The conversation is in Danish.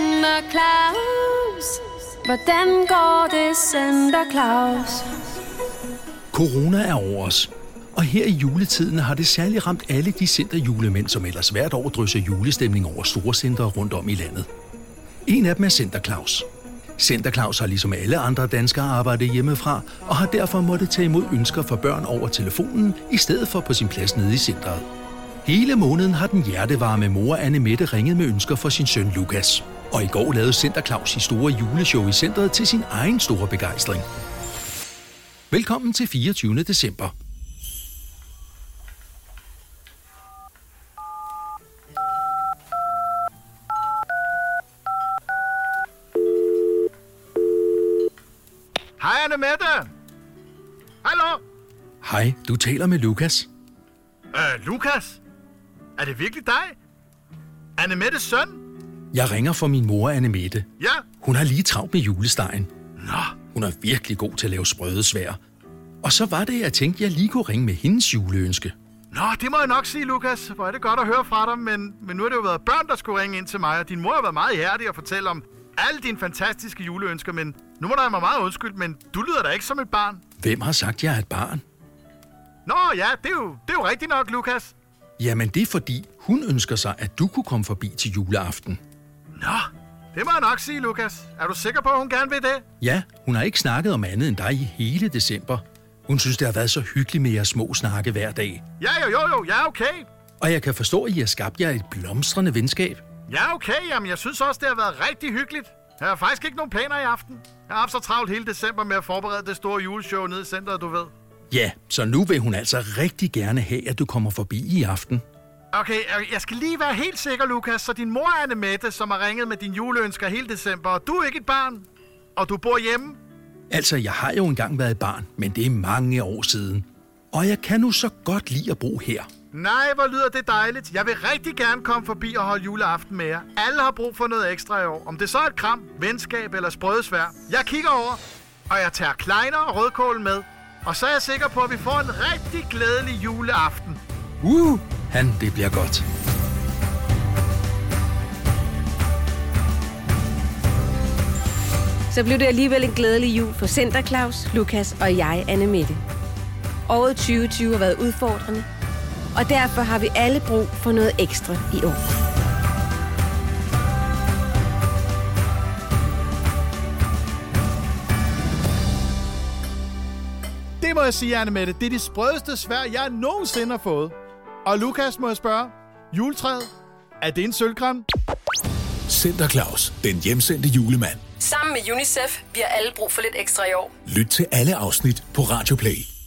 Santa Claus? Hvordan går det, Santa Claus? Corona er over os. Og her i juletiden har det særligt ramt alle de centerjulemænd, som ellers hvert år drysser julestemning over store centre rundt om i landet. En af dem er Center Claus. Center Claus har ligesom alle andre danskere arbejdet hjemmefra, og har derfor måttet tage imod ønsker fra børn over telefonen, i stedet for på sin plads nede i centret. Hele måneden har den hjertevarme mor Anne Mette ringet med ønsker for sin søn Lukas. Og i går lavede Center Claus i store juleshow i centret til sin egen store begejstring. Velkommen til 24. december. Hej, Anne Mette. Hallo? Hej, du taler med Lukas. Øh, Lukas? Er det virkelig dig? Anne Mettes søn? Jeg ringer for min mor Anne Mette. Ja. Hun har lige travlt med julestegen. Nå, Hun er virkelig god til at lave sprøde svær. Og så var det, jeg tænkte, jeg lige kunne ringe med hendes juleønske. Nå, det må jeg nok sige, Lukas. Hvor er det godt at høre fra dig, men, men nu har det jo været børn, der skulle ringe ind til mig, og din mor har været meget hærdig og fortælle om alle dine fantastiske juleønsker, men nu må der mig meget undskyld, men du lyder da ikke som et barn. Hvem har sagt, jeg er et barn? Nå ja, det er jo, det er jo rigtigt nok, Lukas. Jamen, det er fordi, hun ønsker sig, at du kunne komme forbi til juleaften. Nå, det må jeg nok sige, Lukas. Er du sikker på, at hun gerne vil det? Ja, hun har ikke snakket om andet end dig i hele december. Hun synes, det har været så hyggeligt med jeres små snakke hver dag. Ja, jo, jo, jo, ja, okay. Og jeg kan forstå, at I har skabt jer et blomstrende venskab. Ja, okay, jamen jeg synes også, det har været rigtig hyggeligt. Jeg har faktisk ikke nogen planer i aften. Jeg har haft så travlt hele december med at forberede det store juleshow nede i centret, du ved. Ja, så nu vil hun altså rigtig gerne have, at du kommer forbi i aften. Okay, øh, jeg skal lige være helt sikker, Lukas, så din mor er Anne Mette, som har ringet med din juleønsker hele december, og du er ikke et barn, og du bor hjemme. Altså, jeg har jo engang været barn, men det er mange år siden. Og jeg kan nu så godt lide at bo her. Nej, hvor lyder det dejligt. Jeg vil rigtig gerne komme forbi og holde juleaften med jer. Alle har brug for noget ekstra i år. Om det så er et kram, venskab eller sprødesvær. Jeg kigger over, og jeg tager kleiner og rødkål med. Og så er jeg sikker på, at vi får en rigtig glædelig juleaften. Uh, han, det bliver godt. Så blev det alligevel en glædelig jul for Center Claus, Lukas og jeg, Anne Mette. Året 2020 har været udfordrende, og derfor har vi alle brug for noget ekstra i år. Det må jeg sige, Anne Mette. Det er det sprødeste svær, jeg nogensinde har fået. Og Lukas må jeg spørge. Juletræet, er det en sølvgran? Center Claus, den hjemsendte julemand. Sammen med UNICEF, vi har alle brug for lidt ekstra i år. Lyt til alle afsnit på Radio Play.